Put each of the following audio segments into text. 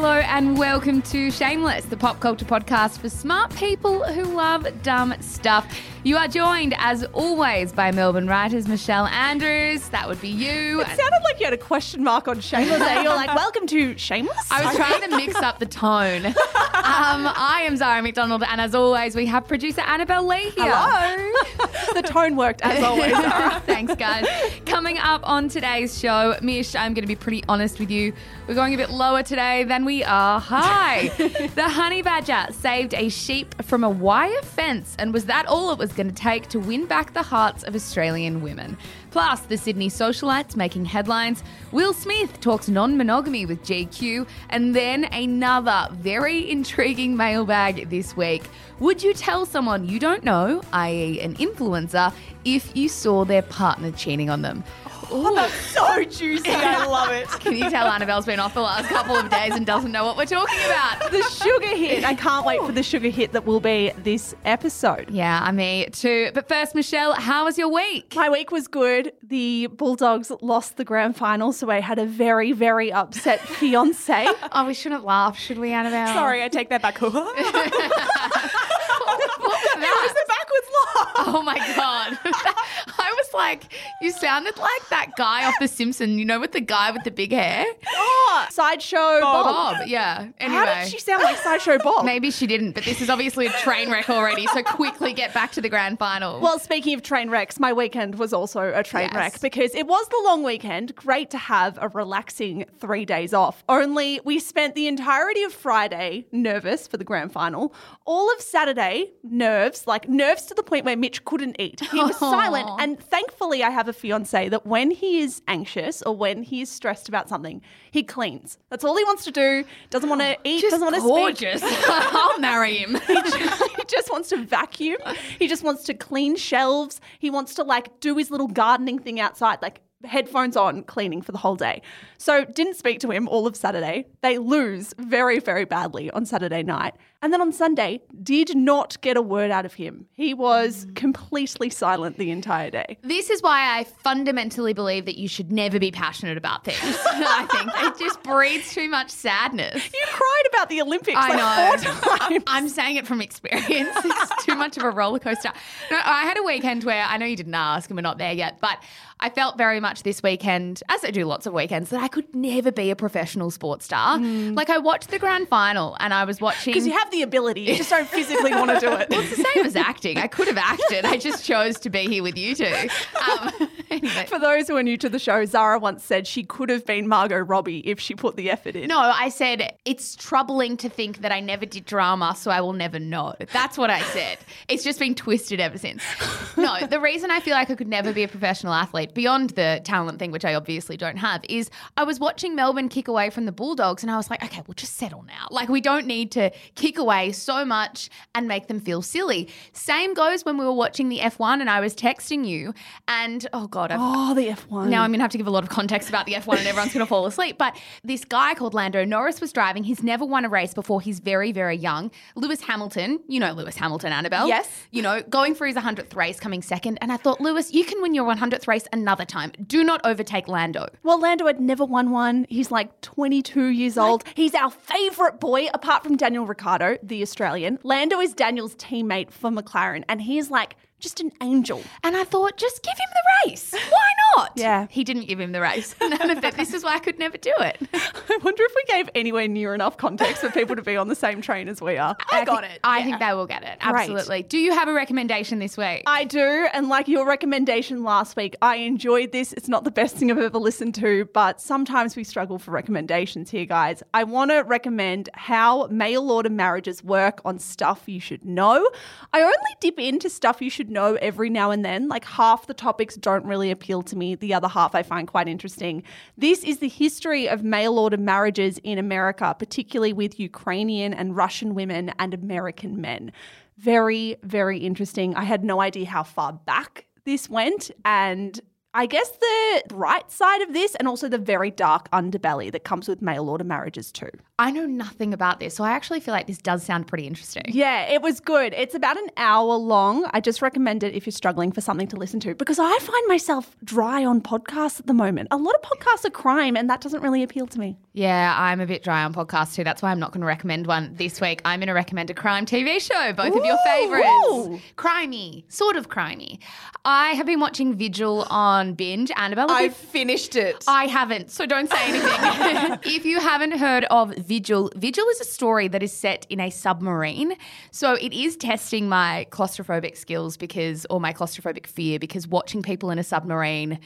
Hello and welcome to Shameless, the pop culture podcast for smart people who love dumb stuff. You are joined, as always, by Melbourne writers Michelle Andrews. That would be you. It sounded like you had a question mark on Shameless. there. You're like, welcome to Shameless. I was trying to mix up the tone. Um, I am Zara McDonald, and as always, we have producer Annabelle Lee here. Hello. the tone worked as always. Thanks, guys. Coming up on today's show, Mish, I'm going to be pretty honest with you. We're going a bit lower today than we are high. the honey badger saved a sheep from a wire fence, and was that all it was going to take to win back the hearts of Australian women? Plus, the Sydney socialites making headlines. Will Smith talks non monogamy with GQ, and then another very intriguing mailbag this week. Would you tell someone you don't know, i.e., an influencer, if you saw their partner cheating on them? Oh, oh, so oh. juicy. I love it. Can you tell Annabelle's been off the last couple of days and doesn't know what we're talking about? The sugar hit. I can't wait for the sugar hit that will be this episode. Yeah, I me too. But first, Michelle, how was your week? My week was good. The Bulldogs lost the grand final, so I had a very, very upset fiance. Oh, we shouldn't laugh, should we, Annabelle? Sorry, I take that back. it was That- the backwards laugh. Oh my god. I was like, you sounded like that guy off The Simpsons, you know, with the guy with the big hair. Oh, sideshow Bob. Bob, yeah. Anyway. How did she sound like sideshow Bob? Maybe she didn't, but this is obviously a train wreck already. So quickly get back to the grand final. Well, speaking of train wrecks, my weekend was also a train Yes. wreck because it was the long weekend. Great to have a relaxing three days off. Only we spent the entirety of Friday nervous for the grand final. All of Saturday, nerves, like nerves to the point where Mitch couldn't eat. He was silent. And thankfully, I have a fiance that when he is anxious or when he is stressed about something, he cleans. That's all he wants to do. Doesn't want to eat, Just doesn't want to speak gorgeous. I'll marry him. he just wants to vacuum. He just wants to clean shelves. He wants to like do his little gardening thing outside, like headphones on, cleaning for the whole day. So didn't speak to him all of Saturday. They lose very, very badly on Saturday night. And then on Sunday, did not get a word out of him. He was mm. completely silent the entire day. This is why I fundamentally believe that you should never be passionate about things. I think it just breeds too much sadness. You cried about the Olympics I like know. four times. I'm saying it from experience. It's too much of a roller coaster. No, I had a weekend where I know you didn't ask and we're not there yet, but I felt very much this weekend, as I do lots of weekends, that I could never be a professional sports star. Mm. Like I watched the grand final and I was watching Because you have the ability, you just don't physically want to do it. it's the same as acting. I could have acted. I just chose to be here with you two. Um, Anyway. For those who are new to the show, Zara once said she could have been Margot Robbie if she put the effort in. No, I said it's troubling to think that I never did drama, so I will never know. That's what I said. It's just been twisted ever since. No, the reason I feel like I could never be a professional athlete, beyond the talent thing, which I obviously don't have, is I was watching Melbourne kick away from the Bulldogs and I was like, okay, we'll just settle now. Like, we don't need to kick away so much and make them feel silly. Same goes when we were watching the F1 and I was texting you, and oh God, I've Oh, the F1. now I'm going to have to give a lot of context about the F1 and everyone's going to fall asleep. But this guy called Lando Norris was driving. He's never won a race before. He's very, very young. Lewis Hamilton, you know Lewis Hamilton, Annabelle. Yes. You know, going for his 100th race, coming second. And I thought, Lewis, you can win your 100th race another time. Do not overtake Lando. Well, Lando had never won one. He's like 22 years old. He's our favourite boy, apart from Daniel Ricciardo, the Australian. Lando is Daniel's teammate for McLaren, and he's like just an angel. And I thought, just give him the race. Why not? Yeah. He didn't give him the race. None of that. This is why I could never do it. I wonder if we gave anywhere near enough context for people to be on the same train as we are. I, got think- I think they will get it. Absolutely. Do you have a recommendation this week? I do. And like your recommendation last week, I enjoyed this. It's not the best thing I've ever listened to, but sometimes we struggle for recommendations here, guys. I want to recommend how mail order marriages work on stuff you should know. I only dip into stuff you should know every now and then. Like half the topics don't really appeal to me, the other half I find quite interesting. This is the history of mail order marriages in America, particularly with Ukrainian and Russian women and American men. Very, very interesting. I had no idea how far back this went. And I guess the bright side of this, and also the very dark underbelly that comes with mail order marriages, too. I know nothing about this, so I actually feel like this does sound pretty interesting. Yeah, it was good. It's about an hour long. I just recommend it if you're struggling for something to listen to because I find myself dry on podcasts at the moment. A lot of podcasts are crime, and that doesn't really appeal to me. Yeah, I'm a bit dry on podcasts too. That's why I'm not going to recommend one this week. I'm going to recommend a crime TV show, both of your Ooh. favourites. Crimey, sort of crimey. I have been watching Vigil on binge. Annabelle, I finished it. I haven't, so don't say anything. if you haven't heard of Vigil, Vigil is a story that is set in a submarine. So it is testing my claustrophobic skills because, or my claustrophobic fear, because watching people in a submarine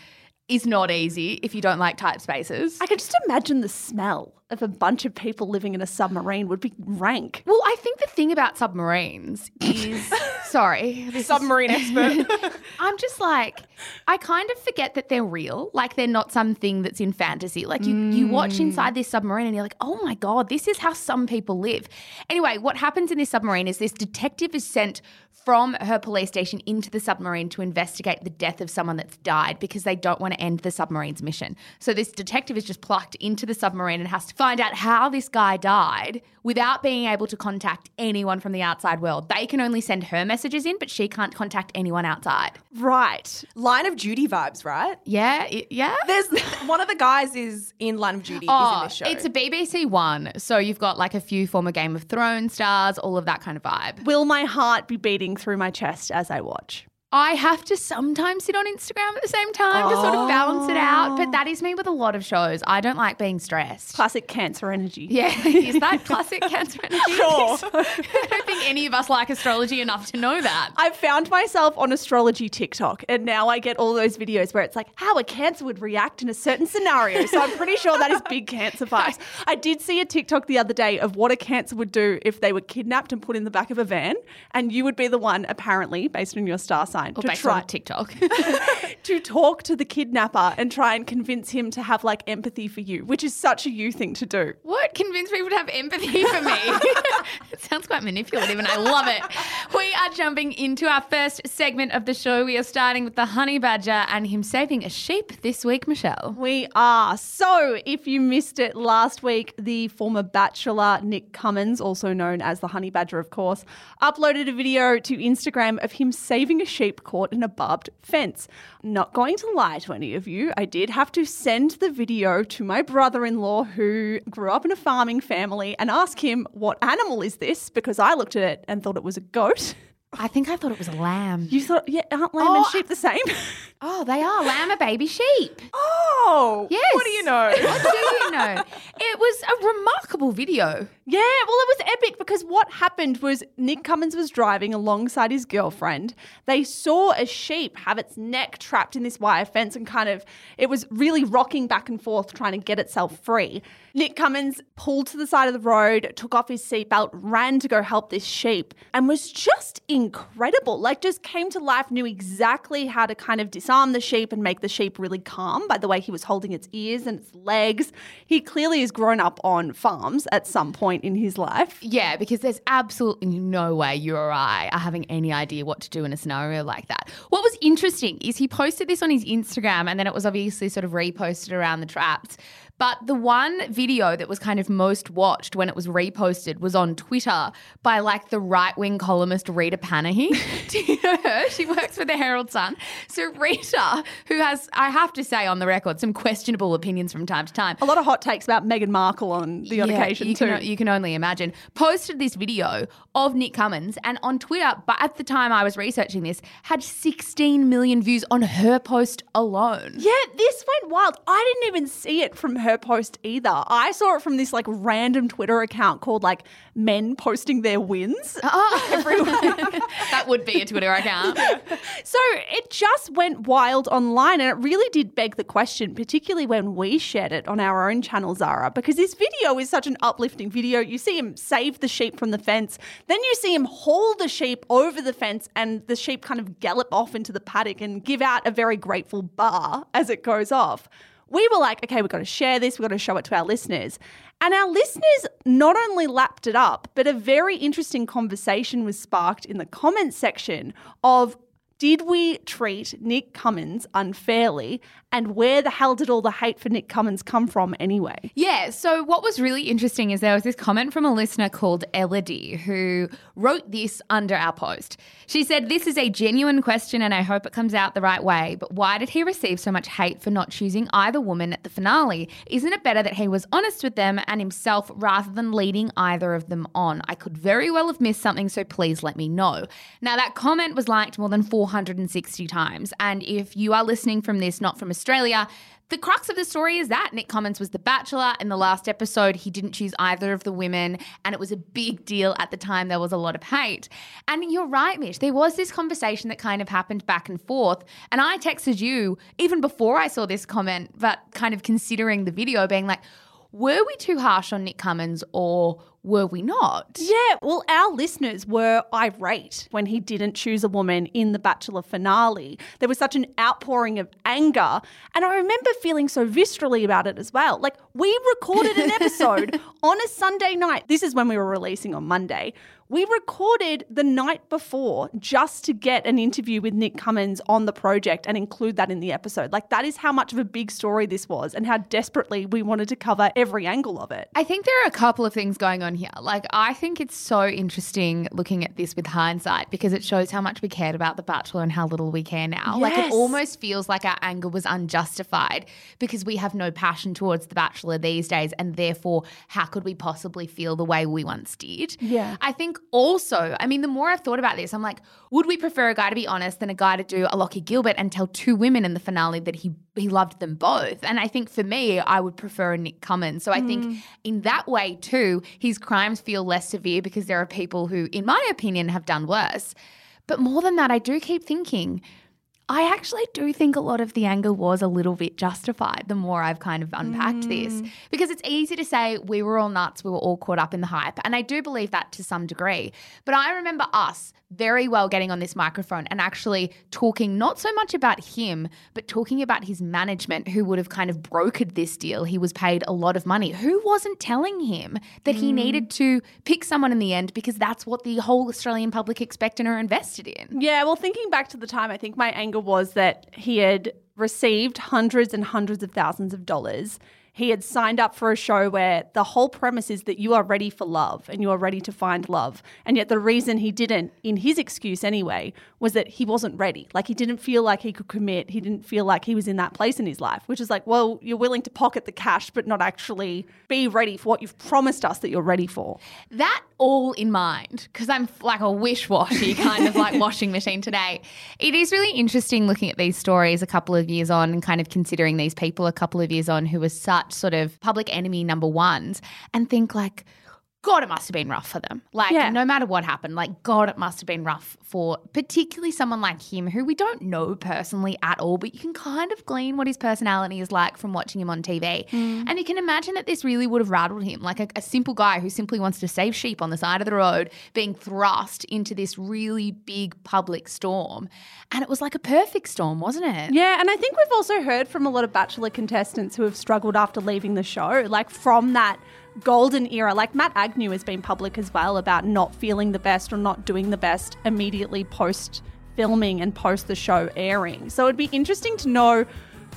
is not easy if you don't like tight spaces. I can just imagine the smell of a bunch of people living in a submarine would be rank. Well, I think the thing about submarines is sorry, this Submarine expert. I'm just like, I kind of forget that they're real. Like they're not something that's in fantasy. Like you, you watch mm. inside this submarine and you're like, oh my God, this is how some people live. Anyway, what happens in this submarine is this detective is sent from her police station into the submarine to investigate the death of someone that's died because they don't want to end the submarine's mission. So this detective is just plucked into the submarine and has to find out how this guy died without being able to contact anyone from the outside world. They can only send her messages in, but she can't contact anyone outside. Right. Line of Duty vibes, right? Yeah, i- yeah. There's one of the guys is in Line of Duty. Oh, is in oh, this show. it's a BBC one, so you've got like a few former Game of Thrones stars, all of that kind of vibe. Will my heart be beating through my chest as I watch? I have to sometimes sit on Instagram at the same time to sort of balance it out, but that oh. is me with a lot of shows. I don't like being stressed. Classic cancer energy. Yeah, is that classic cancer energy? Sure. I don't think any of us like astrology enough to know that. I've found myself on astrology TikTok, and now I get all those videos where it's like how a cancer would react in a certain scenario. So I'm pretty sure that is big cancer vibes. I did see a TikTok the other day of what a cancer would do if they were kidnapped and put in the back of a van, and you would be the one, apparently, based on your star sign, Or to try on TikTok. to talk to the kidnapper and try and convince him to have like empathy for you, which is such a you thing to do. What? Convince people to have empathy for me? it sounds quite manipulative and I love it. We are jumping into our first segment of the show. We are starting with the honey badger and him saving a sheep this week, Michelle. We are. So, if you missed it last week, the former bachelor Nick Cummins, also known as the Honey Badger, of course, uploaded a video to Instagram of him saving a sheep caught in a barbed fence. Not going to lie to any of you, I did have to send the video to my brother in law who grew up in a farming family and ask him, What animal is this? Because I looked at it and thought it was a goat. I think I thought it was a lamb. You thought, yeah, aren't lamb and Oh, sheep the same? Oh, they are. Lamb are baby sheep. oh, Yes. What do you know? What do you know? It was a remarkable video. Yeah, well, it was epic because because what happened was Nick Cummins was driving alongside his girlfriend. They saw a sheep have its neck trapped in this wire fence and kind of, it was really rocking back and forth trying to get itself free. Nick Cummins pulled to the side of the road, took off his seatbelt, ran to go help this sheep, and was just incredible. Like, just came to life, knew exactly how to kind of disarm the sheep and make the sheep really calm by the way he was holding its ears and its legs. He clearly has grown up on farms at some point in his life. Yeah, because there's absolutely no way you or I are having any idea what to do in a scenario like that. What was interesting is he posted this on his Instagram and then it was obviously sort of reposted around the traps. But the one video that was kind of most watched when it was reposted was on Twitter by like the right wing columnist Rita Panahi. Do you know her? She works for the Herald Sun. So Rita, who has, I have to say on the record, some questionable opinions from time to time. A lot of hot takes about Meghan Markle on the odd occasion you too. Can, you can only imagine. Posted this video of Nick Cummins and on Twitter, but at the time I was researching this, had 16 million views on her post alone. Yeah, this went wild. I didn't even see it from her post either. I saw it from this like random Twitter account called like men posting their wins. Oh, that would be a Twitter account. So it just went wild online and it really did beg the question, particularly when we shared it on our own channel, Zara, because this video is such an uplifting video. You see him save the sheep from the fence, then you see him haul the sheep over the fence and the sheep kind of gallop off into the paddock and give out a very grateful bar as it goes off we were like, okay, we've got to share this, we've got to show it to our listeners. And our listeners not only lapped it up, but a very interesting conversation was sparked in the comments section of did we treat Nick Cummins unfairly? And where the hell did all the hate for Nick Cummins come from anyway? Yeah, so what was really interesting is there was this comment from a listener called Elodie who wrote this under our post. She said, This is a genuine question and I hope it comes out the right way, but why did he receive so much hate for not choosing either woman at the finale? Isn't it better that he was honest with them and himself rather than leading either of them on? I could very well have missed something, so please let me know. Now, that comment was liked more than 460 times. And if you are listening from this, not from Australia, the crux of the story is that Nick Cummins was the bachelor in the last episode. He didn't choose either of the women, and it was a big deal at the time. There was a lot of hate. And you're right, Mish. There was this conversation that kind of happened back and forth. And I texted you even before I saw this comment, but kind of considering the video, being like, were we too harsh on Nick Cummins or were we not? Yeah, well, our listeners were irate when he didn't choose a woman in the Bachelor finale. There was such an outpouring of anger. And I remember feeling so viscerally about it as well. Like, we recorded an episode on a Sunday night. This is when we were releasing on Monday. We recorded the night before just to get an interview with Nick Cummins on the project and include that in the episode. Like, that is how much of a big story this was and how desperately we wanted to cover every angle of it. I think there are a couple of things going on here. Like, I think it's so interesting looking at this with hindsight because it shows how much we cared about The Bachelor and how little we care now. Like, it almost feels like our anger was unjustified because we have no passion towards The Bachelor these days. And therefore, how could we possibly feel the way we once did? Yeah. I think also, I mean, the more I've thought about this, I'm like, would we prefer a guy to be honest than a guy to do a Locky Gilbert and tell two women in the finale that he he loved them both? And I think for me, I would prefer a Nick Cummins. So I think hmm. in that way too, his crimes feel less severe because there are people who, in my opinion, have done worse. But more than that, I do keep thinking. I actually do think a lot of the anger was a little bit justified the more I've kind of unpacked this. Mm. Because it's easy to say we were all nuts, we were all caught up in the hype. And I do believe that to some degree. But I remember us very well getting on this microphone and actually talking not so much about him, but talking about his management who would have kind of brokered this deal. He was paid a lot of money. Who wasn't telling him that he mm. needed to pick someone in the end because that's what the whole Australian public expected or invested in? Yeah, well, thinking back to the time, I think my anger was that he had received hundreds and hundreds of thousands of dollars. He had signed up for a show where the whole premise is that you are ready for love and you are ready to find love. And yet, the reason he didn't, in his excuse anyway, was that he wasn't ready. Like, he didn't feel like he could commit. He didn't feel like he was in that place in his life, which is like, well, you're willing to pocket the cash, but not actually be ready for what you've promised us that you're ready for. that all in mind, because I'm like a wish-washy kind of like washing machine today, it is really interesting looking at these stories a couple of years on and kind of considering these people a couple of years on who were such sort of public enemy number ones and think like, God, it must have been rough for them. Like, Yeah. no matter what happened, like, God, it must have been rough for particularly someone like him who we don't know personally at all, but you can kind of glean what his personality is like from watching him on TV. Mm. And you can imagine that this really would have rattled him. Like, a, a simple guy who simply wants to save sheep on the side of the road being thrust into this really big public storm. And it was like a perfect storm, wasn't it? Yeah, and I think we've also heard from a lot of Bachelor contestants who have struggled after leaving the show, like from that golden era. Like Matt Agnew has been public as well about not feeling the best or not doing the best immediately post filming and post the show airing. So it'd be interesting to know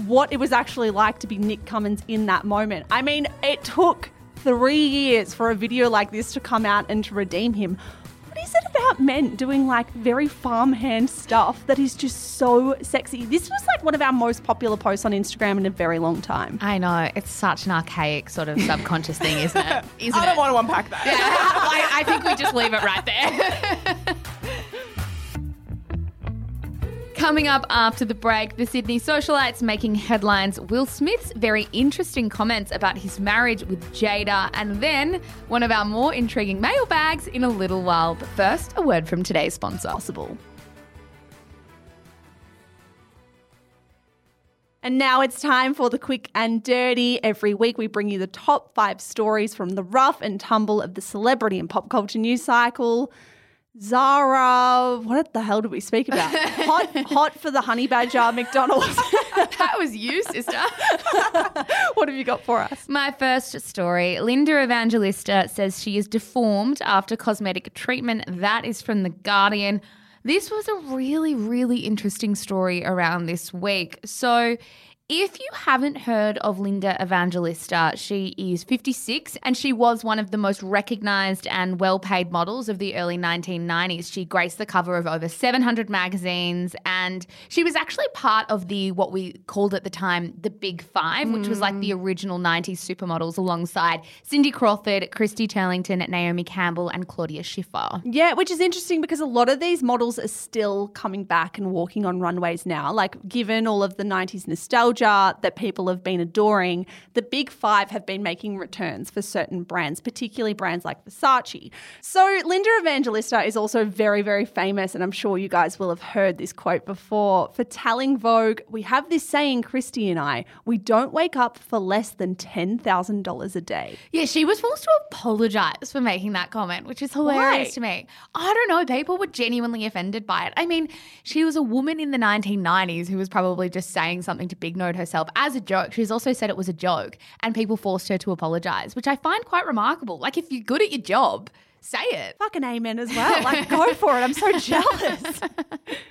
what it was actually like to be Nick Cummins in that moment. I mean, it took three years for a video like this to come out and to redeem him. What is it about men doing like very farmhand stuff that is just so sexy? This was like one of our most popular posts on Instagram in a very long time. I know. It's such an archaic sort of subconscious thing, isn't it? Isn't I don't it? want to unpack that. I, I think we just leave it right there. Coming up after the break, the Sydney socialites making headlines, Will Smith's very interesting comments about his marriage with Jada, and then one of our more intriguing mailbags in a little while. But first, a word from today's sponsor. Possible. And now it's time for the quick and dirty. Every week we bring you the top five stories from the rough and tumble of the celebrity and pop culture news cycle. Zara, what the hell did we speak about? hot, hot for the honey badger, McDonald's. That was you, sister. what have you got for us? My first story Linda Evangelista says she is deformed after cosmetic treatment. That is from The Guardian. This was a really, really interesting story around this week. So, if you haven't heard of Linda Evangelista, she is 56 and she was one of the most recognized and well paid models of the early 1990s. She graced the cover of over 700 magazines and she was actually part of the, what we called at the time, the Big Five, which was like the mm. original 90s supermodels alongside Cindy Crawford, Christy Turlington, Naomi Campbell, and Claudia Schiffer. Yeah, which is interesting because a lot of these models are still coming back and walking on runways now. Like, given all of the 90s nostalgia that people have been adoring, the big five have been making returns for certain brands, particularly brands like Versace. So, Linda Evangelista is also very, very famous, and I'm sure you guys will have heard this quote before. For telling Vogue, we have this saying, Christy and I, we don't wake up for less than $10,000 a day. Yeah, she was forced to apologize for making that comment, which is hilarious Why? to me. I don't know. People were genuinely offended by it. I mean, she was a woman in the 1990s who was probably just saying something to big herself as a joke. She's also said it was a joke, and people forced her to apologize, which I find quite remarkable. Like, if you're good at your job, say it. Fucking amen as well. Like, go for it. I'm so jealous.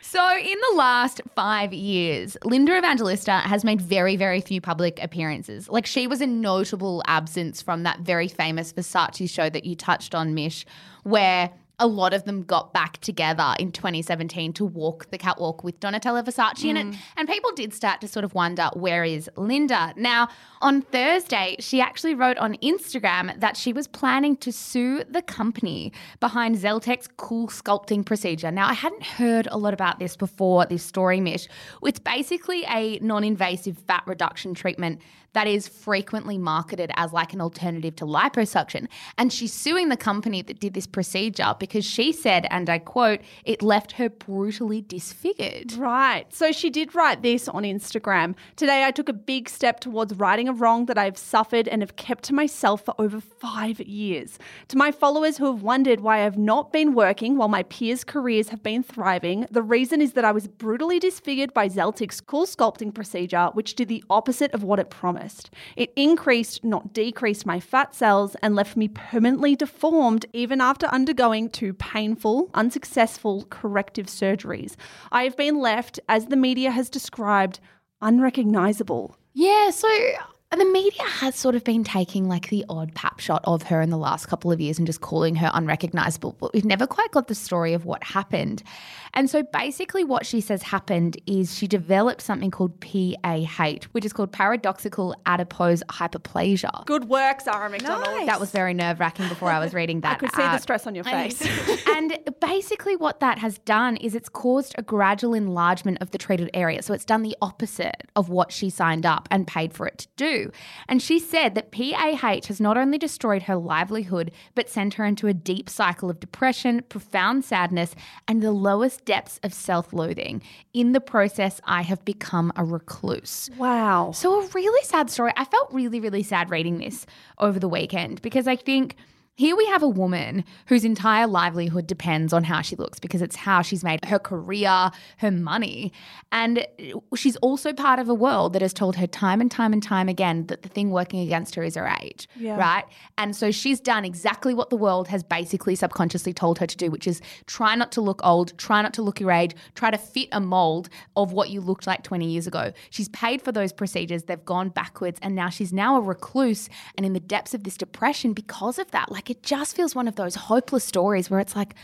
So, in the last five years, Linda Evangelista has made very, very few public appearances. Like, she was a notable absence from that very famous Versace show that you touched on, Mish, where a lot of them got back together in 2017 to walk the catwalk with Donatella Versace in it. Mm. And people did start to sort of wonder, where is Linda? Now, on Thursday, she actually wrote on Instagram that she was planning to sue the company behind Zeltiq's cool sculpting procedure. Now, I hadn't heard a lot about this before this story, Mish. It's basically a non invasive fat reduction treatment that is frequently marketed as like an alternative to liposuction. And she's suing the company that did this procedure because she said, and I quote, it left her brutally disfigured. Right. So she did write this on Instagram. Today I took a big step towards righting a wrong that I've suffered and have kept to myself for over five years. To my followers who have wondered why I've not been working while my peers' careers have been thriving, the reason is that I was brutally disfigured by Zeltiq's cool sculpting procedure, which did the opposite of what it promised. It increased, not decreased, my fat cells and left me permanently deformed even after undergoing two painful, unsuccessful corrective surgeries. I have been left, as the media has described, unrecognizable. Yeah, so uh, the media has sort of been taking like the odd pap shot of her in the last couple of years and just calling her unrecognizable, but we've never quite got the story of what happened. And so basically, what she says happened is she developed something called PAH, which is called paradoxical adipose hyperplasia. Good work, Zara McDonald. That was very nerve wracking before I was reading that. I could see the uh, stress on your face. and basically, what that has done is it's caused a gradual enlargement of the treated area. So it's done the opposite of what she signed up and paid for it to do. And she said that PAH has not only destroyed her livelihood, but sent her into a deep cycle of depression, profound sadness, and the lowest depths of self loathing. In the process, I have become a recluse. Wow. So, a really sad story. I felt really, really sad reading this over the weekend because I think here we have a woman whose entire livelihood depends on how she looks because it's how she's made her career, her money. And she's also part of a world that has told her time and time and time again that the thing working against her is her age, Yeah. right? And so she's done exactly what the world has basically subconsciously told her to do, which is try not to look old, try not to look your age, try to fit a mold of what you looked like 20 years ago. She's paid for those procedures, they've gone backwards, and now she's now a recluse and in the depths of this depression because of that. Like it just feels one of those hopeless stories where it's like,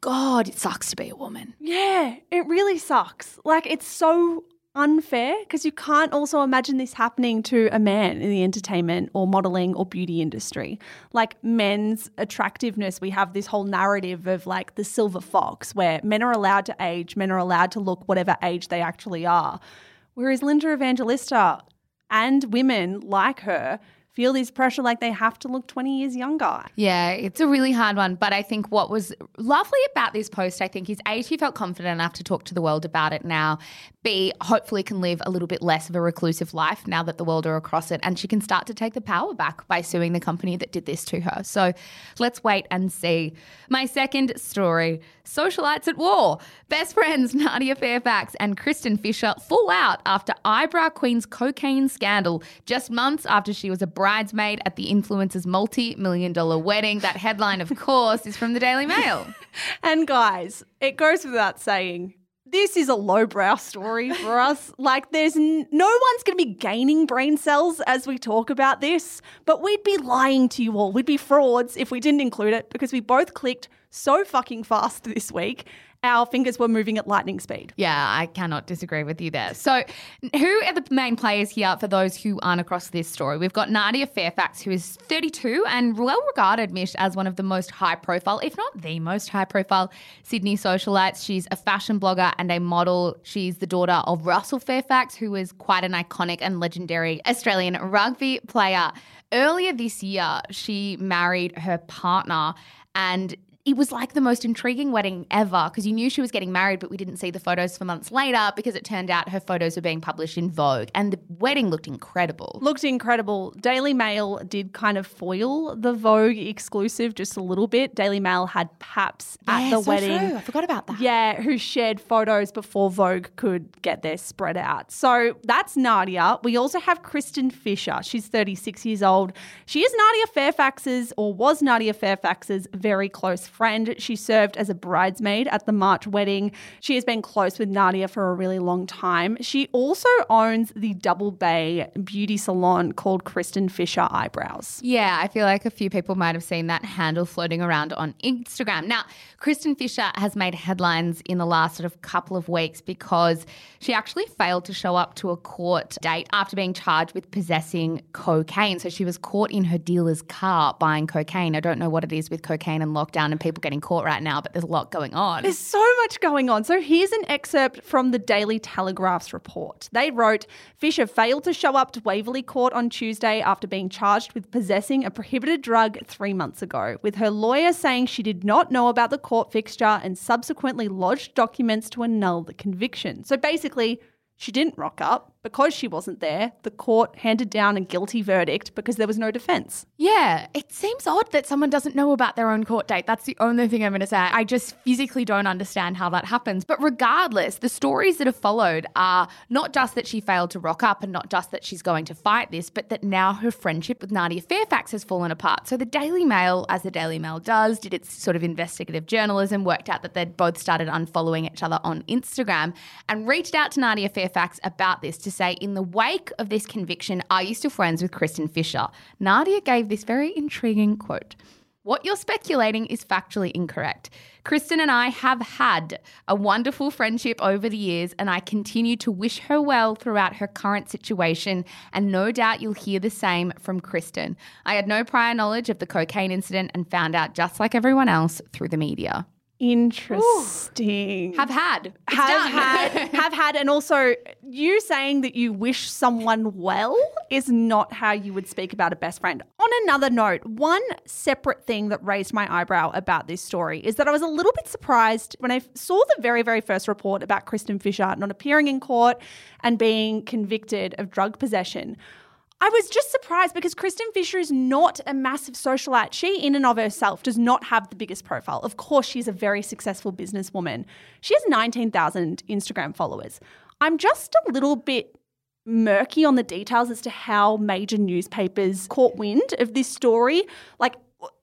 God, it sucks to be a woman. Yeah, it really sucks. Like, it's so unfair because you can't also imagine this happening to a man in the entertainment or modeling or beauty industry. Like, men's attractiveness, we have this whole narrative of like the silver fox where men are allowed to age, men are allowed to look whatever age they actually are. Whereas Linda Evangelista and women like her feel this pressure like they have to look 20 years younger. Yeah, it's a really hard one. But I think what was lovely about this post, I think, is A, she felt confident enough to talk to the world about it now. B, hopefully can live a little bit less of a reclusive life now that the world are across it. And she can start to take the power back by suing the company that did this to her. So let's wait and see. My second story socialites at war. Best friends Nadia Fairfax and Kristen Fisher fall out after Eyebrow Queen's cocaine scandal just months after she was a bridesmaid at the influencer's multi million dollar wedding. That headline, of course, is from the Daily Mail. And guys, it goes without saying, this is a lowbrow story for us. Like, there's n- no one's going to be gaining brain cells as we talk about this, but we'd be lying to you all. We'd be frauds if we didn't include it because we both clicked so fucking fast this week. Our fingers were moving at lightning speed. Yeah, I cannot disagree with you there. So, who are the main players here for those who aren't across this story? We've got Nadia Fairfax, who is 32 and well regarded, Mish, as one of the most high profile, if not the most high profile, Sydney socialites. She's a fashion blogger and a model. She's the daughter of Russell Fairfax, who is quite an iconic and legendary Australian rugby player. Earlier this year, she married her partner and it was like the most intriguing wedding ever because you knew she was getting married, but we didn't see the photos for months later because it turned out her photos were being published in Vogue and the wedding looked incredible. Looked incredible. Daily Mail did kind of foil the Vogue exclusive just a little bit. Daily Mail had Paps at Yeah, the so wedding. true. I forgot about that. Yeah, who shared photos before Vogue could get their spread out. So that's Nadia. We also have Kristen Fisher. She's 36 years old. She is Nadia Fairfax's, or was Nadia Fairfax's, very close friend. She served as a bridesmaid at the March wedding. She has been close with Nadia for a really long time. She also owns the Double Bay beauty salon called Kristen Fisher Eyebrows. Yeah, I feel like a few people might have seen that handle floating around on Instagram. Now, Kristen Fisher has made headlines in the last sort of couple of weeks because she actually failed to show up to a court date after being charged with possessing cocaine. So she was caught in her dealer's car buying cocaine. I don't know what it is with cocaine and lockdown and people getting caught right now, but there's a lot going on. There's so much going on. So here's an excerpt from the Daily Telegraph's report. They wrote Fisher failed to show up to Waverley Court on Tuesday after being charged with possessing a prohibited drug three months ago, with her lawyer saying she did not know about the court fixture and subsequently lodged documents to annul the conviction. So basically, she didn't rock up. Because she wasn't there, the court handed down a guilty verdict because there was no defense. Yeah, it seems odd that someone doesn't know about their own court date. That's the only thing I'm going to say. I just physically don't understand how that happens. But regardless, the stories that have followed are not just that she failed to rock up and not just that she's going to fight this, but that now her friendship with Nadia Fairfax has fallen apart. So the Daily Mail, as the Daily Mail does, did its sort of investigative journalism, worked out that they'd both started unfollowing each other on Instagram and reached out to Nadia Fairfax about this to say, in the wake of this conviction, are you still friends with Kristen Fisher? Nadia gave this very intriguing quote. What you're speculating is factually incorrect. Kristen and I have had a wonderful friendship over the years, and I continue to wish her well throughout her current situation. And no doubt you'll hear the same from Kristen. I had no prior knowledge of the cocaine incident and found out just like everyone else through the media. Interesting. Have had. It's have done. had, have had, and also you saying that you wish someone well is not how you would speak about a best friend. On another note, one separate thing that raised my eyebrow about this story is that I was a little bit surprised when I saw the very, very first report about Kristen Fisher not appearing in court and being convicted of drug possession. I was just surprised because Kristen Fisher is not a massive socialite. She, in and of herself, does not have the biggest profile. Of course, she's a very successful businesswoman. She has 19,000 Instagram followers. I'm just a little bit murky on the details as to how major newspapers caught wind of this story. Like,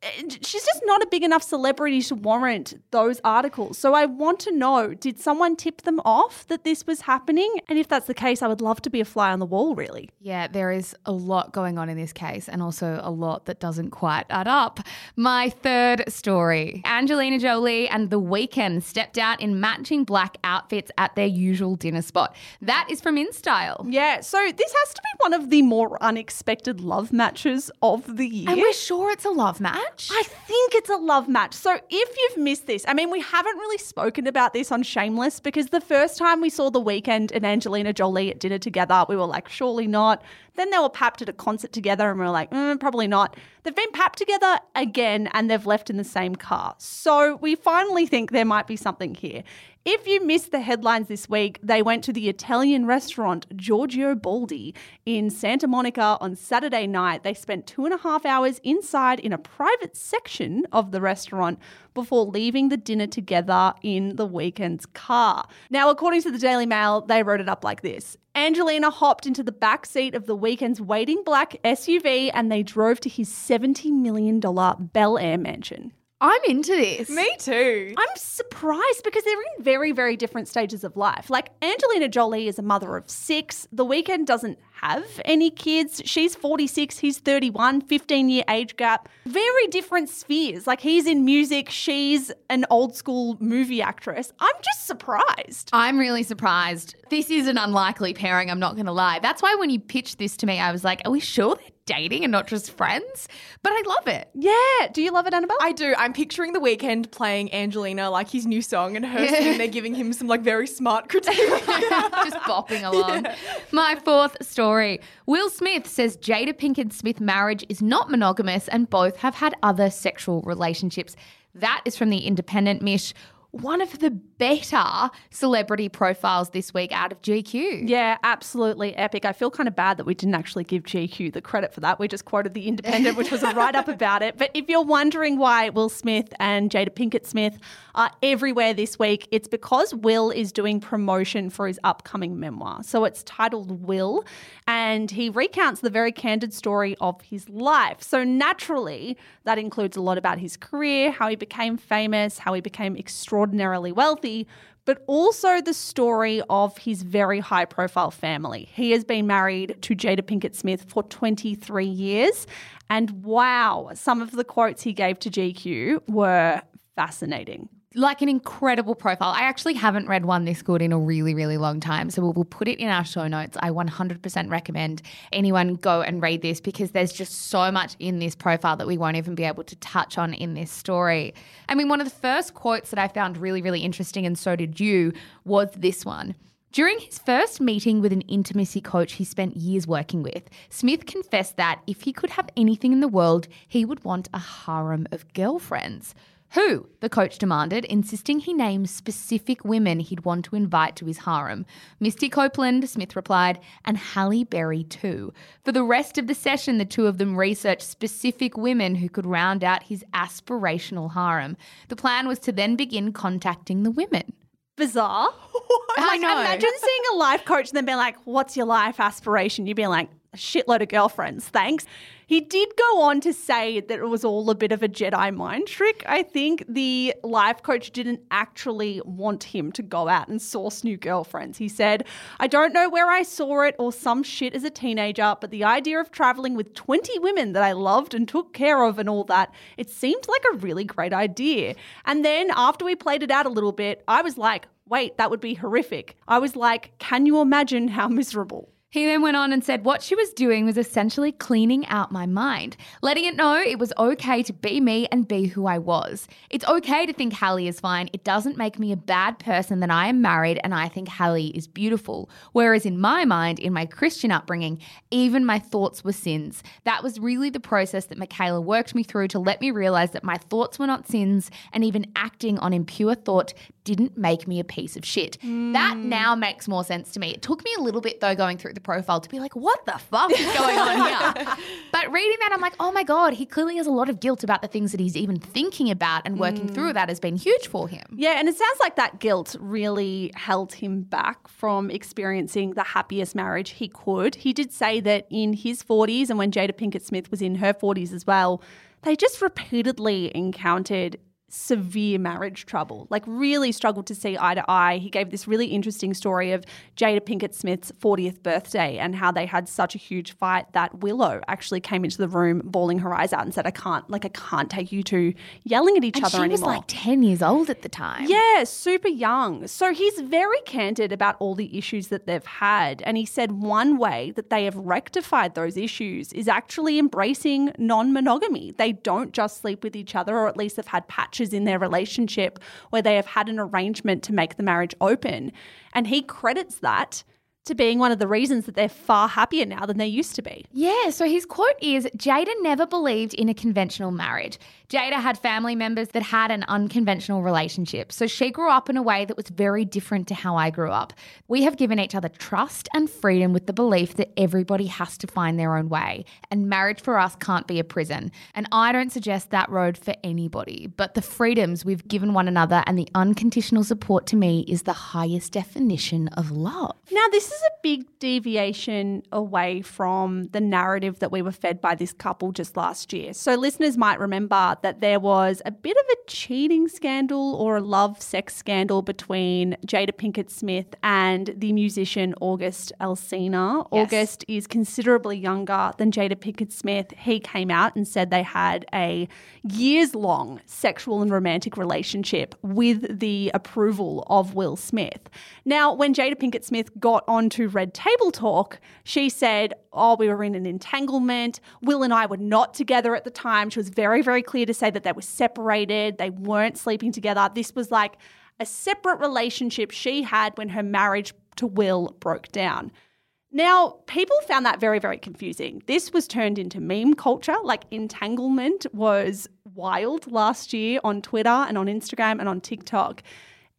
she's just not a big enough celebrity to warrant those articles. So I want to know did someone tip them off that this was happening? And if that's the case, I would love to be a fly on the wall, really. Yeah, there is a lot going on in this case and also a lot that doesn't quite add up. My third story Angelina Jolie and The Weeknd stepped out in matching black outfits at their usual dinner spot. That is from InStyle. Yeah, so this has to be one of the more unexpected love matches of the year. And we're sure it's a love match. I think it's a love match. So if you've missed this, I mean, we haven't really spoken about this on Shameless because the first time we saw The Weeknd and Angelina Jolie at dinner together, we were like, surely not. Then they were papped at a concert together and we were like, mm, probably not. They've been papped together again and they've left in the same car. So we finally think there might be something here. If you missed the headlines this week, they went to the Italian restaurant Giorgio Baldi in Santa Monica on Saturday night. They spent two and a half hours inside in a private section of the restaurant before leaving the dinner together in the Weeknd's car. Now, according to the Daily Mail, they wrote it up like this. Angelina hopped into the back seat of the Weeknd's waiting black SUV and they drove to his $70 million Bel Air mansion. I'm into this. Me too. I'm surprised because they're in very, very different stages of life. Like Angelina Jolie is a mother of six. The Weeknd doesn't have any kids. She's 46, he's 31, 15 year age gap. Very different spheres. Like he's in music, she's an old school movie actress. I'm just surprised. I'm really surprised. This is an unlikely pairing, I'm not going to lie. That's why when you pitched this to me, I was like, are we sure they're dating and not just friends? But I love it. Yeah. Do you love it, Annabelle? I do. I'm picturing the Weeknd playing Angelina like his new song and her sitting there giving him some like very smart critique. just bopping along. My fourth story Will Smith says Jada Pinkett Smith marriage is not monogamous and both have had other sexual relationships. That is from the Independent Mish one of the better celebrity profiles this week out of GQ. Yeah, absolutely epic. I feel kind of bad that we didn't actually give GQ the credit for that. We just quoted The Independent, which was a write up about it. But if you're wondering why Will Smith and Jada Pinkett Smith are everywhere this week, it's because Will is doing promotion for his upcoming memoir. So it's titled Will, and he recounts the very candid story of his life. So naturally, that includes a lot about his career, how he became famous, how he became extraordinary extraordinarily wealthy, but also the story of his very high profile family. He has been married to Jada Pinkett Smith for 23 years. And wow, some of the quotes he gave to GQ were fascinating like an incredible profile. I actually haven't read one this good in a really, really long time. So we'll, we'll, put it in our show notes. I 100% recommend anyone go and read this because there's just so much in this profile that we won't even be able to touch on in this story. I mean, one of the first quotes that I found really, really interesting, and so did you, was this one. During his first meeting with an intimacy coach he spent years working with, Smith confessed that if he could have anything in the world, he would want a harem of girlfriends. Who? The coach demanded, insisting he name specific women he'd want to invite to his harem. Misty Copeland, Smith replied, and Halle Berry too. For the rest of the session, the two of them researched specific women who could round out his aspirational harem. The plan was to then begin contacting the women. Bizarre. I like, know. Imagine seeing a life coach and then being like, What's your life aspiration? You'd be like, a shitload of girlfriends, thanks. He did go on to say that it was all a bit of a Jedi mind trick. I think the life coach didn't actually want him to go out and source new girlfriends. He said, I don't know where I saw it or some shit as a teenager, but the idea of traveling with 20 women that I loved and took care of and all that, it seemed like a really great idea. And then after we played it out a little bit, I was like, wait, that would be horrific. I was like, can you imagine how miserable? He then went on and said what she was doing was essentially cleaning out my mind, letting it know it was okay to be me and be who I was. It's okay to think Halle is fine. It doesn't make me a bad person that I am married and I think Halle is beautiful. Whereas in my mind, in my Christian upbringing, even my thoughts were sins. That was really the process that Michaela worked me through to let me realize that my thoughts were not sins and even acting on impure thought didn't make me a piece of shit. That mm. now makes more sense to me. It took me a little bit though going through the profile to be like, what the fuck is going on here? but reading that, I'm like, oh my God, he clearly has a lot of guilt about the things that he's even thinking about and working mm. through that has been huge for him. Yeah, and it sounds like that guilt really held him back from experiencing the happiest marriage he could. He did say that in his 40s and when Jada Pinkett Smith was in her 40s as well, they just repeatedly encountered severe marriage trouble, like really struggled to see eye to eye. He gave this really interesting story of Jada Pinkett Smith's 40th birthday and how they had such a huge fight that Willow actually came into the room bawling her eyes out and said, I can't, like, I can't take you two yelling at each And other she anymore. was like 10 years old at the time. Yeah, super young. So he's very candid about all the issues that they've had. And he said one way that they have rectified those issues is actually embracing non monogamy. They don't just sleep with each other, or at least they've had in their relationship where they have had an arrangement to make the marriage open. And he credits that to being one of the reasons that they're far happier now than they used to be. Yeah, so his quote is Jada never believed in a conventional marriage. Jada had family members that had an unconventional relationship. So she grew up in a way that was very different to how I grew up. We have given each other trust and freedom with the belief that everybody has to find their own way. And marriage for us can't be a prison. And I don't suggest that road for anybody. But the freedoms we've given one another and the unconditional support to me is the highest definition of love. Now, this is a big deviation away from the narrative that we were fed by this couple just last year. So, listeners might remember that there was a bit of a cheating scandal or a love sex scandal between Jada Pinkett Smith and the musician August Alsina. August is considerably younger than Jada Pinkett Smith. He came out and said they had a years long sexual and romantic relationship with the approval of Will Smith. Now, when Jada Pinkett Smith got onto Red Table Talk, she said, Oh, we were in an entanglement. Will and I were not together at the time. She was very, very clear to say that they were separated, they weren't sleeping together. This was like a separate relationship she had when her marriage to Will broke down. Now, people found that very, very confusing. This was turned into meme culture. Like, entanglement was wild last year on Twitter and on Instagram and on TikTok.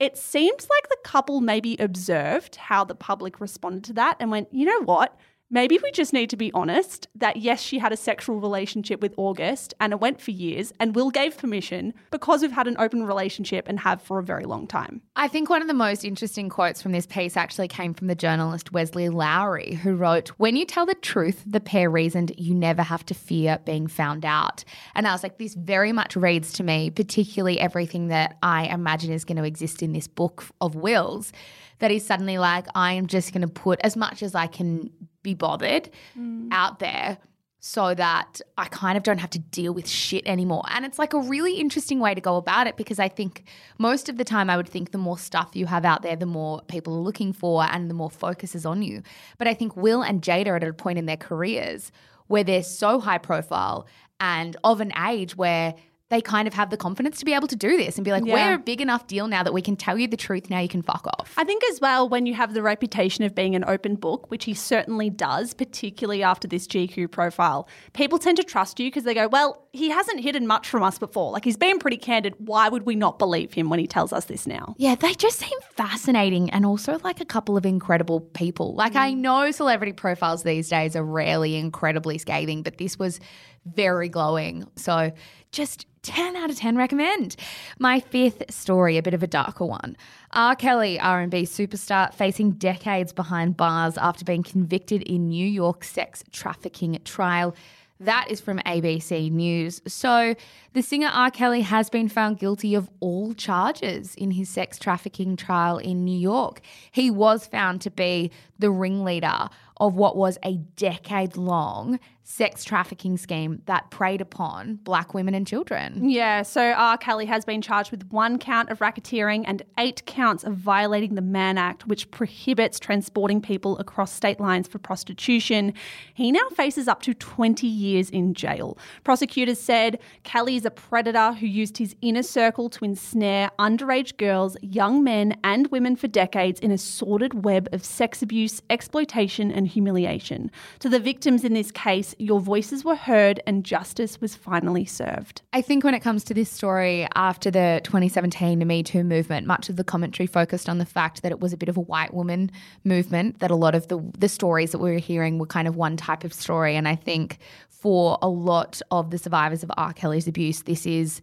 It seems like the couple maybe observed how the public responded to that and went, you know what? Maybe we just need to be honest that yes, she had a sexual relationship with August and it went for years, and Will gave permission because we've had an open relationship and have for a very long time. I think one of the most interesting quotes from this piece actually came from the journalist Wesley Lowery, who wrote, When you tell the truth, the pair reasoned you never have to fear being found out. And I was like, this very much reads to me, particularly everything that I imagine is going to exist in this book of wills, that he's suddenly like, I am just going to put as much as I can be bothered mm. out there so that I kind of don't have to deal with shit anymore. And it's like a really interesting way to go about it because I think most of the time I would think the more stuff you have out there, the more people are looking for and the more focus is on you. But I think Will and Jada are at a point in their careers where they're so high profile and of an age where they kind of have the confidence to be able to do this and be like, Yeah. we're a big enough deal now that we can tell you the truth. Now you can fuck off. I think as well, when you have the reputation of being an open book, which he certainly does, particularly after this GQ profile, people tend to trust you because they go, well, he hasn't hidden much from us before. Like he's been pretty candid. Why would we not believe him when he tells us this now? Yeah, they just seem fascinating and also like a couple of incredible people. Like, I mm. know celebrity profiles these days are rarely incredibly scathing, but this was very glowing. So, just 10 out of 10 recommend. My fifth story, a bit of a darker one. R. Kelly, R&B superstar, facing decades behind bars after being convicted in New York sex trafficking trial. That is from ABC News. So, the singer R. Kelly has been found guilty of all charges in his sex trafficking trial in New York. He was found to be the ringleader of what was a decade long sex trafficking scheme that preyed upon black women and children. Yeah, so R. Kelly has been charged with one count of racketeering and eight counts of violating the Mann Act, which prohibits transporting people across state lines for prostitution. He now faces up to 20 years in jail. Prosecutors said Kelly is a predator who used his inner circle to ensnare underage girls, young men, and women for decades in a sordid web of sex abuse, exploitation, and humiliation. To the victims in this case, your voices were heard and justice was finally served. I think when it comes to this story, after the 2017 Me Too movement, much of the commentary focused on the fact that it was a bit of a white woman movement, that a lot of the, the stories that we were hearing were kind of one type of story. And I think for a lot of the survivors of R. Kelly's abuse, this is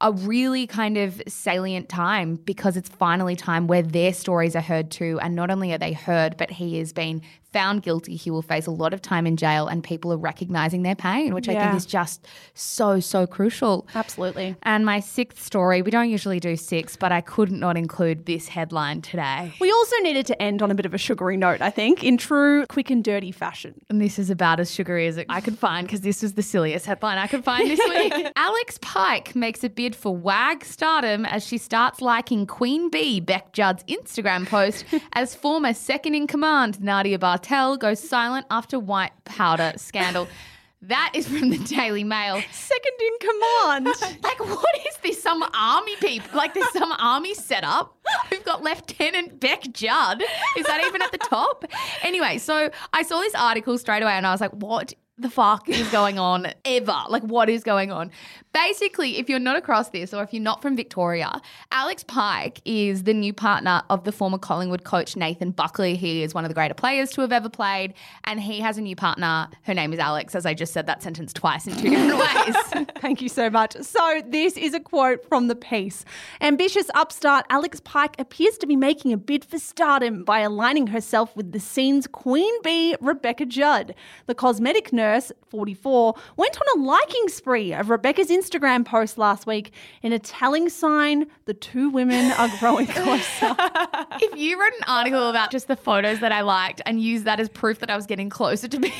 a really kind of salient time because it's finally time where their stories are heard too. And not only are they heard, but he has been found guilty. He will face a lot of time in jail, and people are recognizing their pain, which I think is just so, so crucial. Absolutely. And my sixth story, we don't usually do six, but I could not include this headline today. We also needed to end on a bit of a sugary note, I think, in true quick and dirty fashion. And this is about as sugary as I could find because this was the silliest headline I could find this week. Alex Pike makes a bid for WAG stardom as she starts liking Queen Bee, Beck Judd's Instagram post, as former second in command Nadia Bartel goes silent after white powder scandal. That is from the Daily Mail. Second in command. Like, what is this? Some army people? Like, there's some army setup. We've got Lieutenant Beck Judd. Is that even at the top? Anyway, so I saw this article straight away and I was like, what the fuck is going on ever? Like, what is going on? Basically, if you're not across this or if you're not from Victoria, Alex Pike is the new partner of the former Collingwood coach Nathan Buckley. He is one of the greater players to have ever played, and he has a new partner. Her name is Alex, as I just said that sentence twice in two different ways. Thank you so much. So, this is a quote from the piece. Ambitious upstart Alex Pike appears to be making a bid for stardom by aligning herself with the scene's queen bee, Rebecca Judd. The cosmetic nurse, 44, went on a liking spree of Rebecca's Instagram post last week in a telling sign the two women are growing closer. if you wrote an article about just the photos that I liked and used that as proof that I was getting closer to me,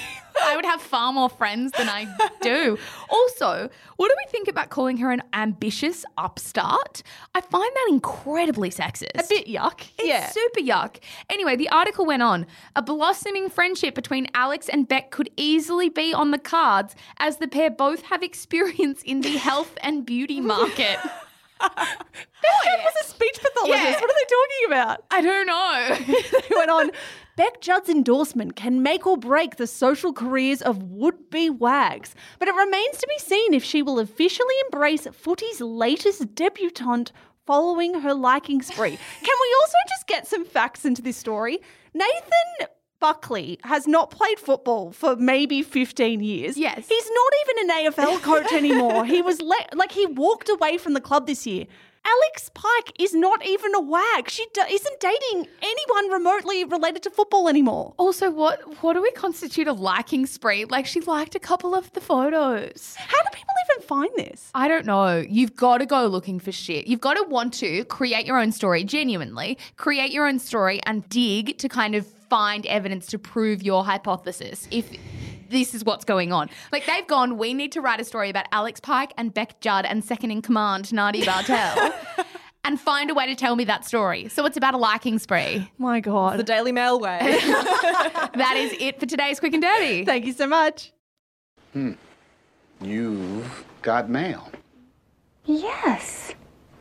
I would have far more friends than I do. Also, what do we think about calling her an ambitious upstart? I find that incredibly sexist. a bit yuck. It's yeah. super yuck. Anyway, the article went on. A blossoming friendship between Alex and Beck could easily be on the cards as the pair both have experience in the health and beauty market. Beck was a speech pathologist. Yeah. What are they talking about? I don't know. He went on. Beck Judd's endorsement can make or break the social careers of would be wags, but it remains to be seen if she will officially embrace footy's latest debutante following her liking spree. Can we also just get some facts into this story? Nathan Buckley has not played football for maybe 15 years. Yes. He's not even an AFL coach anymore. he was le- like he walked away from the club this year. Alex Pike is not even a wag. She d- isn't dating anyone remotely related to football anymore. Also, what what do we constitute a liking spree? Like she liked a couple of the photos. How do people even find this? I don't know. You've got to go looking for shit. You've got to want to create your own story, genuinely create your own story and dig to kind of find evidence to prove your hypothesis. If this is what's going on. Like they've gone, we need to write a story about Alex Pike and Beck Judd and second in command, Nadi Bartel. And find a way to tell me that story. So it's about a liking spree. My God. The Daily Mail way. That is it for today's Quick and Dirty. Thank you so much. Hmm. You've got mail. Yes.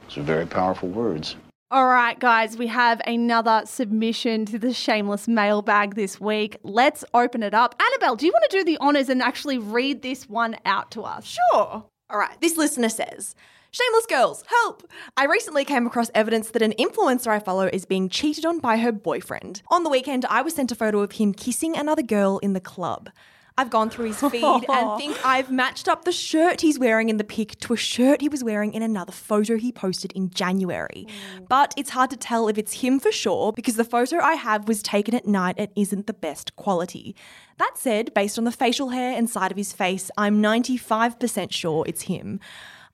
Those are very powerful words. All right, guys, we have another submission to the shameless mailbag this week. Let's open it up. Annabelle, do you want to do the honors and actually read this one out to us? Sure. All right. This listener says, Shameless girls, help! I recently came across evidence that an influencer I follow is being cheated on by her boyfriend. On the weekend, I was sent a photo of him kissing another girl in the club. I've gone through his feed and think I've matched up the shirt he's wearing in the pic to a shirt he was wearing in another photo he posted in January. Mm. But it's hard to tell if it's him for sure because the photo I have was taken at night and isn't the best quality. That said, based on the facial hair and side of his face, I'm 95% sure it's him.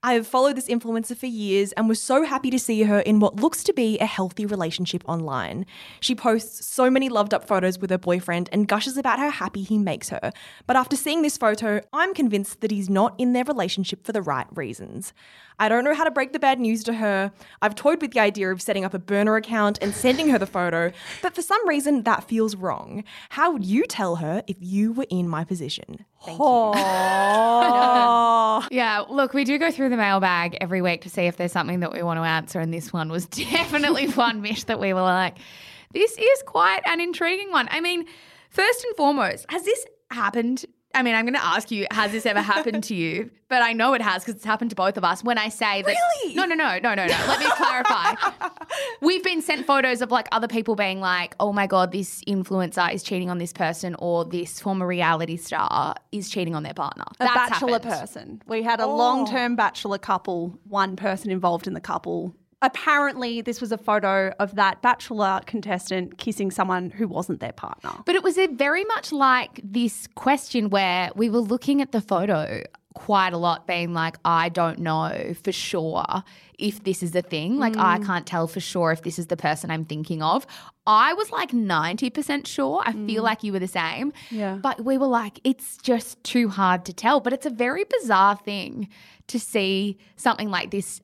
I have followed this influencer for years and was so happy to see her in what looks to be a healthy relationship online. She posts so many loved up photos with her boyfriend and gushes about how happy he makes her. But after seeing this photo, I'm convinced that he's not in their relationship for the right reasons. I don't know how to break the bad news to her. I've toyed with the idea of setting up a burner account and sending her the photo, but for some reason that feels wrong. How would you tell her if you were in my position? Thank you. Yeah, look, we do go through the mailbag every week to see if there's something that we want to answer, and this one was definitely one, Mish, that we were like, this is quite an intriguing one. I mean, first and foremost, has this happened? I mean, I'm going to ask you, has this ever happened to you? But I know it has because it's happened to both of us. When I say that, Really? no, no, no, no, no, no. Let me clarify. We've been sent photos of like other people being like, "Oh my god, this influencer is cheating on this person," or "This former reality star is cheating on their partner." a That's bachelor happened. person. We had a oh. long term bachelor couple, one person involved in the couple. Apparently, this was a photo of that bachelor contestant kissing someone who wasn't their partner. But it was very much like this question where we were looking at the photo quite a lot, being like, I don't know for sure if this is a thing. Like, I mm. can't tell for sure if this is the person I'm thinking of. I was like 90% sure. I feel mm. like you were the same. Yeah. But we were like, it's just too hard to tell. But it's a very bizarre thing to see something like this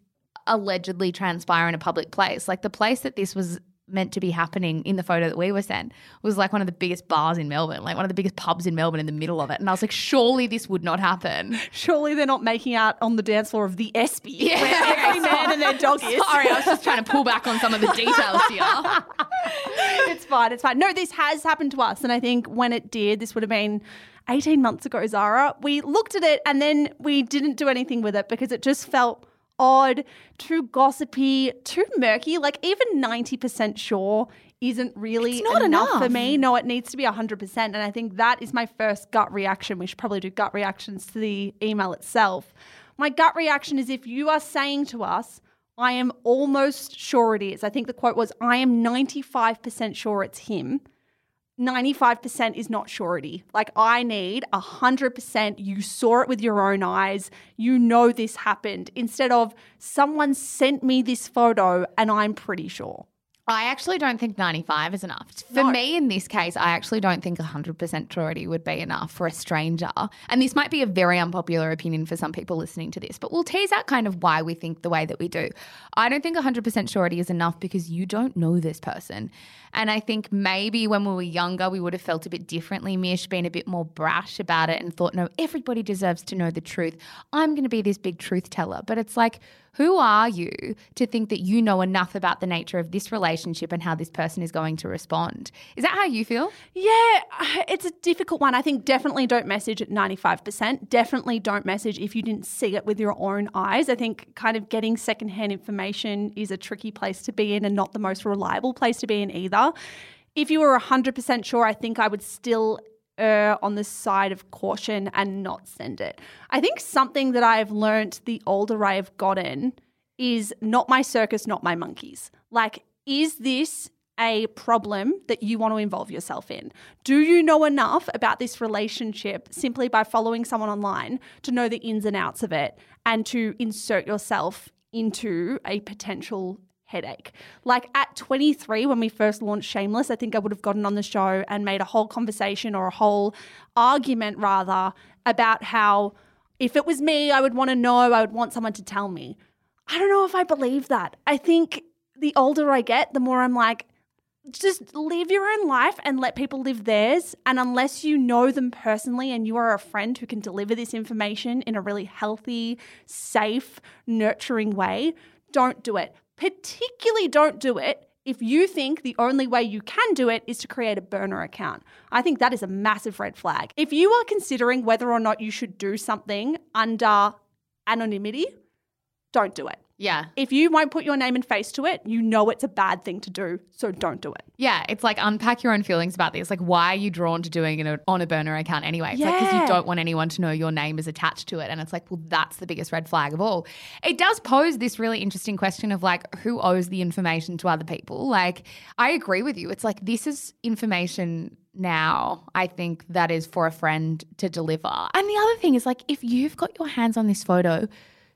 allegedly transpire in a public place. Like the place that this was meant to be happening in the photo that we were sent was like one of the biggest bars in Melbourne, like one of the biggest pubs in Melbourne in the middle of it. And I was like, surely this would not happen. Surely they're not making out on the dance floor of the Espy, Yeah, where every man and their dog is. Sorry, I was just trying to pull back on some of the details here. it's fine. It's fine. No, this has happened to us. And I think when it did, this would have been 18 months ago, Zara. We looked at it and then we didn't do anything with it because it just felt odd, too gossipy, too murky. Like even 90% sure isn't really not enough, for me. No, it needs to be 100%. And I think that is my first gut reaction. We should probably do gut reactions to the email itself. My gut reaction is if you are saying to us, I am almost sure it is. I think the quote was, I am 95% sure it's him. 95% is not surety. Like, I need 100% you saw it with your own eyes. You know this happened. Instead of someone sent me this photo and I'm pretty sure. I actually don't think 95 is enough. For No. me, in this case, I actually don't think 100% surety would be enough for a stranger. And this might be a very unpopular opinion for some people listening to this, but we'll tease out kind of why we think the way that we do. I don't think 100% surety is enough because you don't know this person. And I think maybe when we were younger, we would have felt a bit differently, Mish, been a bit more brash about it and thought, no, everybody deserves to know the truth. I'm going to be this big truth teller. But it's like, who are you to think that you know enough about the nature of this relationship and how this person is going to respond? Is that how you feel? Yeah, it's a difficult one. I think definitely don't message at 95%. Definitely don't message if you didn't see it with your own eyes. I think kind of getting secondhand information is a tricky place to be in and not the most reliable place to be in either. If you were 100% sure, I think I would still err on the side of caution and not send it. I think something that I've learnt the older I have gotten is not my circus, not my monkeys. Like, is this a problem that you want to involve yourself in? Do you know enough about this relationship simply by following someone online to know the ins and outs of it and to insert yourself into a potential headache? Like at 23, when we first launched Shameless, I think I would have gotten on the show and made a whole conversation or a whole argument rather about how if it was me, I would want to know, I would want someone to tell me. I don't know if I believe that. I think the older I get, the more I'm like, just live your own life and let people live theirs. And unless you know them personally and you are a friend who can deliver this information in a really healthy, safe, nurturing way, don't do it. Particularly, don't do it if you think the only way you can do it is to create a burner account. I think that is a massive red flag. If you are considering whether or not you should do something under anonymity, don't do it. Yeah. If you won't put your name and face to it, you know it's a bad thing to do, so don't do it. Yeah, it's like unpack your own feelings about this. Like, why are you drawn to doing it on a burner account anyway? It's like because you don't want anyone to know your name is attached to it. And it's like, well, that's the biggest red flag of all. It does pose this really interesting question of like, who owes the information to other people? Like, I agree with you. It's like, this is information now, I think, that is for a friend to deliver. And the other thing is like, if you've got your hands on this photo,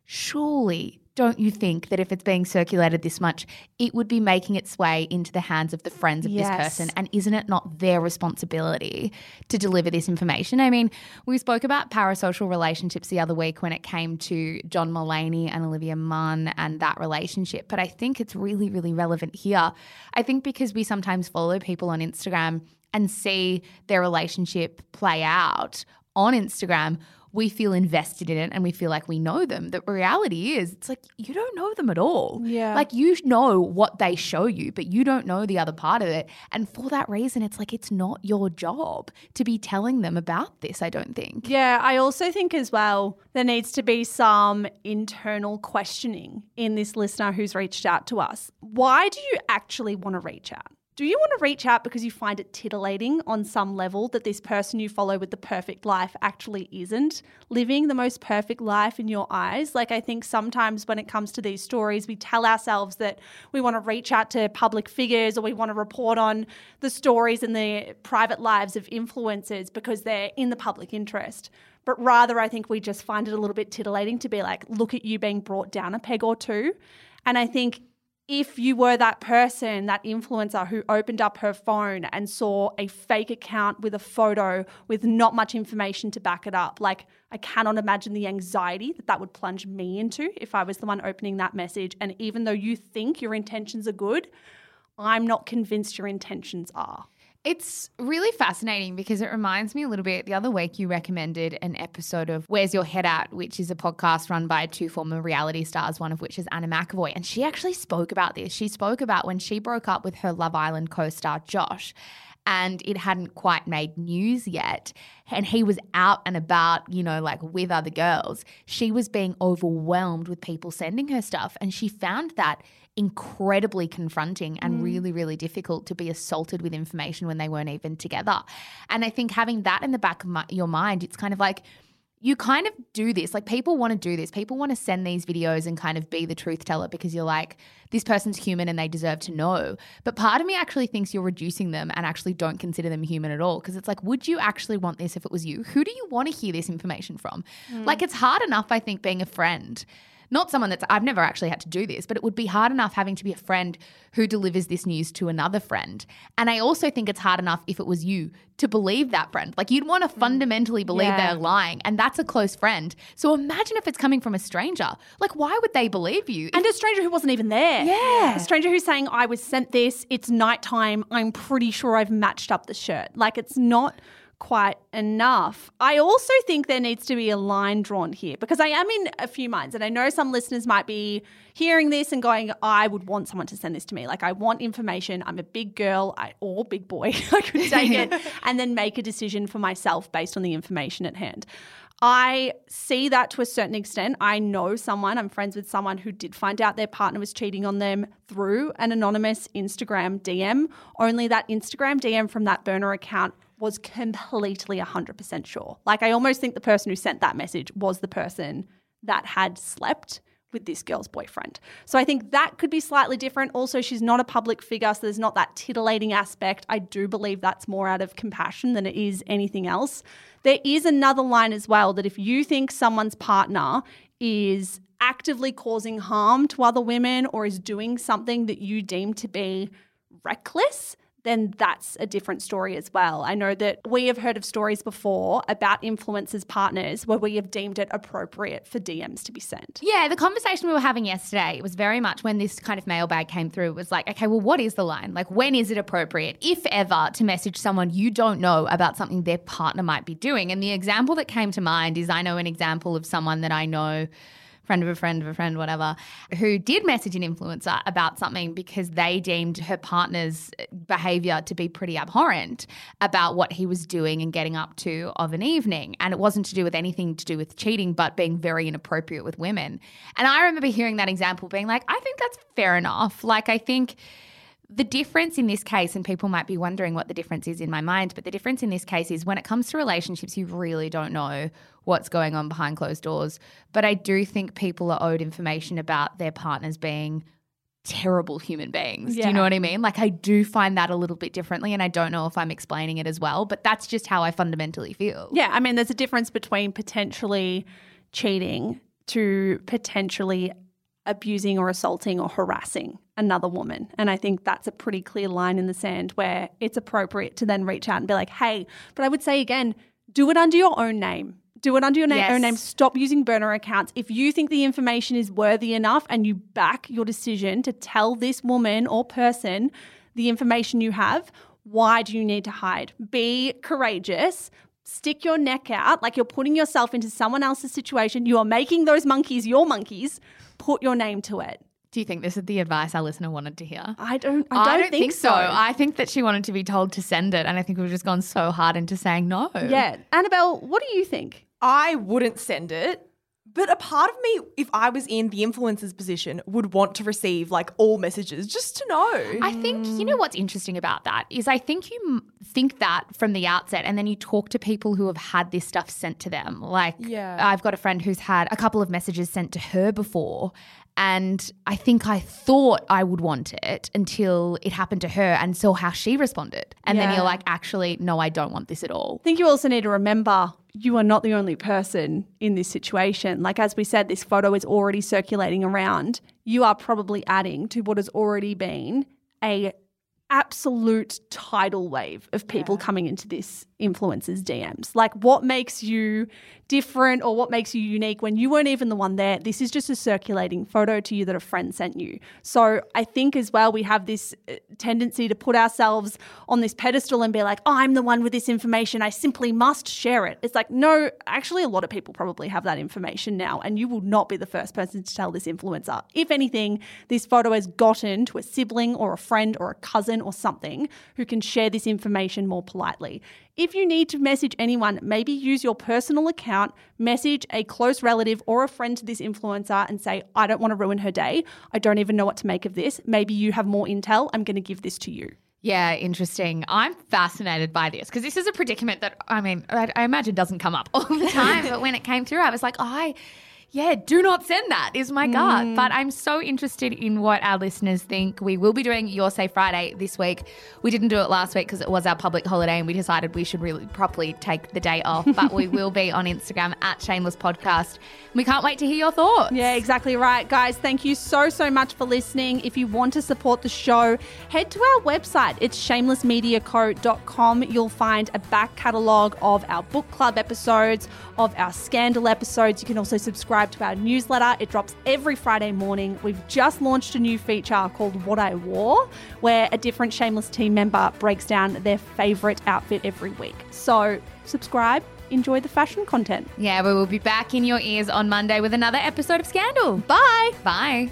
surely don't you think that if it's being circulated this much, it would be making its way into the hands of the friends of Yes. this person? And isn't it not their responsibility to deliver this information? I mean, we spoke about parasocial relationships the other week when it came to John Mulaney and Olivia Munn and that relationship, but I think it's really, really relevant here. I think because we sometimes follow people on Instagram and see their relationship play out on Instagram, we feel invested in it and we feel like we know them. The reality is, it's like you don't know them at all. Yeah. Like you know what they show you, but you don't know the other part of it. And for that reason, it's like it's not your job to be telling them about this, I don't think. Yeah, I also think as well there needs to be some internal questioning in this listener who's reached out to us. Why do you actually want to reach out? Do you want to reach out because you find it titillating on some level that this person you follow with the perfect life actually isn't living the most perfect life in your eyes? Like, I think sometimes when it comes to these stories, we tell ourselves that we want to reach out to public figures or we want to report on the stories and the private lives of influencers because they're in the public interest. But rather, I think we just find it a little bit titillating to be like, look at you being brought down a peg or two. And I think if you were that person, that influencer who opened up her phone and saw a fake account with a photo with not much information to back it up, like I cannot imagine the anxiety that that would plunge me into if I was the one opening that message. And even though you think your intentions are good, I'm not convinced your intentions are. It's really fascinating because it reminds me a little bit. The other week, you recommended an episode of Where's Your Head At, which is a podcast run by two former reality stars, one of which is Anna McEvoy. And she actually spoke about this. She spoke about when she broke up with her Love Island co star, Josh. And it hadn't quite made news yet. And he was out and about, you know, like with other girls. She was being overwhelmed with people sending her stuff. And she found that incredibly confronting and mm. really, really difficult to be assaulted with information when they weren't even together. And I think having that in the back of my, your mind, it's kind of like, you kind of do this. Like people want to do this. People want to send these videos and kind of be the truth teller because you're like, this person's human and they deserve to know. But part of me actually thinks you're reducing them and actually don't consider them human at all. Because it's like, would you actually want this if it was you? Who do you want to hear this information from? Mm. Like it's hard enough, I think, being a friend. Not someone that's, I've never actually had to do this, but it would be hard enough having to be a friend who delivers this news to another friend. And I also think it's hard enough if it was you to believe that friend. Like you'd want to mm. fundamentally believe Yeah. they're lying, and that's a close friend. So imagine if it's coming from a stranger. Like, why would they believe you? And a stranger who wasn't even there. Yeah. A stranger who's saying, I was sent this, it's nighttime, I'm pretty sure I've matched up the shirt. Like, it's not quite enough. I also think there needs to be a line drawn here because I am in a few minds, and I know some listeners might be hearing this and going, I would want someone to send this to me. Like, I want information. I'm a big girl I, or big boy. I could take it and then make a decision for myself based on the information at hand. I see that to a certain extent. I know someone, I'm friends with someone who did find out their partner was cheating on them through an anonymous Instagram DM. Only that Instagram DM from that burner account was completely 100% sure. Like, I almost think the person who sent that message was the person that had slept with this girl's boyfriend. So I think that could be slightly different. Also, she's not a public figure, so there's not that titillating aspect. I do believe that's more out of compassion than it is anything else. There is another line as well that if you think someone's partner is actively causing harm to other women or is doing something that you deem to be reckless, then that's a different story as well. I know that we have heard of stories before about influencers' partners where we have deemed it appropriate for DMs to be sent. Yeah, the conversation we were having yesterday was very much when this kind of mailbag came through. It was like, okay, well, what is the line? Like, when is it appropriate, if ever, to message someone you don't know about something their partner might be doing? And the example that came to mind is I know an example of someone that I know. Friend of a friend of a friend, whatever, who did message an influencer about something because they deemed her partner's uh, behavior to be pretty abhorrent about what he was doing and getting up to of an evening. And it wasn't to do with anything to do with cheating, but being very inappropriate with women. And I remember hearing that example being like, I think that's fair enough. Like, I think the difference in this case, and people might be wondering what the difference is in my mind, but the difference in this case is when it comes to relationships, you really don't know what's going on behind closed doors. But I do think people are owed information about their partners being terrible human beings. Do you know what I mean? Like, I do find that a little bit differently, and I don't know if I'm explaining it as well, but that's just how I fundamentally feel. Yeah, I mean, there's a difference between potentially cheating to potentially abusing or assaulting or harassing another woman. And I think that's a pretty clear line in the sand where it's appropriate to then reach out and be like, hey, but I would say again, do it under your own name. Do it under your Yes. own name. Stop using burner accounts. If you think the information is worthy enough and you back your decision to tell this woman or person the information you have, why do you need to hide? Be courageous. Stick your neck out like you're putting yourself into someone else's situation. You are making those monkeys your monkeys. Put your name to it. Do you think this is the advice our listener wanted to hear? I don't. I don't, think, so. I think that she wanted to be told to send it, and I think we've just gone so hard into saying no. yeah, Annabelle, what do you think? I wouldn't send it. But a part of me, if I was in the influencer's position, would want to receive like all messages just to know. I think you know what's interesting about that is I think you think that from the outset, and then you talk to people who have had this stuff sent to them. Like, Yeah. I've got a friend who's had a couple of messages sent to her before, and I think I thought I would want it until it happened to her, and saw how she responded, and then you're like, actually, no, I don't want this at all. I think you also need to remember you are not the only person in this situation. Like, as we said, this photo is already circulating around. You are probably adding to what has already been a absolute tidal wave of people coming into this influencer's DMs. Like, what makes you different or what makes you unique when you weren't even the one there? This is just a circulating photo to you that a friend sent you. So, I think as well, we have this uh, tendency to put ourselves on this pedestal and be like, oh, I'm the one with this information. I simply must share it. It's like, no, actually, a lot of people probably have that information now, and you will not be the first person to tell this influencer. If anything, this photo has gotten to a sibling or a friend or a cousin or something who can share this information more politely. If you need to message anyone, maybe use your personal account, message a close relative or a friend to this influencer and say, I don't want to ruin her day. I don't even know what to make of this. Maybe you have more intel. I'm going to give this to you. Yeah, interesting. I'm fascinated by this because this is a predicament that I mean, I, I imagine doesn't come up all the time. but when it came through, I was like, oh, I, yeah, do not send that. Is my gut. Hmm. But I'm so interested in what our listeners think. We will be doing Your Say Friday this week. We didn't do it last week because it was our public holiday, and we decided we should really properly take the day off. But we will be on Instagram at Shameless Podcast. We can't wait to hear your thoughts. Yeah, exactly right. Guys, thank you so, so much for listening. If you want to support the show, head to our website. It's shamelessmediaco.com. You'll find a back catalogue of our book club episodes, of our scandal episodes. You can also subscribe to our newsletter. It drops every Friday morning. We've just launched a new feature called What I Wore, where a different Shameless team member breaks down their favourite outfit every week. So, subscribe, enjoy the fashion content. Yeah, we will be back in your ears on Monday with another episode of Scandal. Bye. Bye.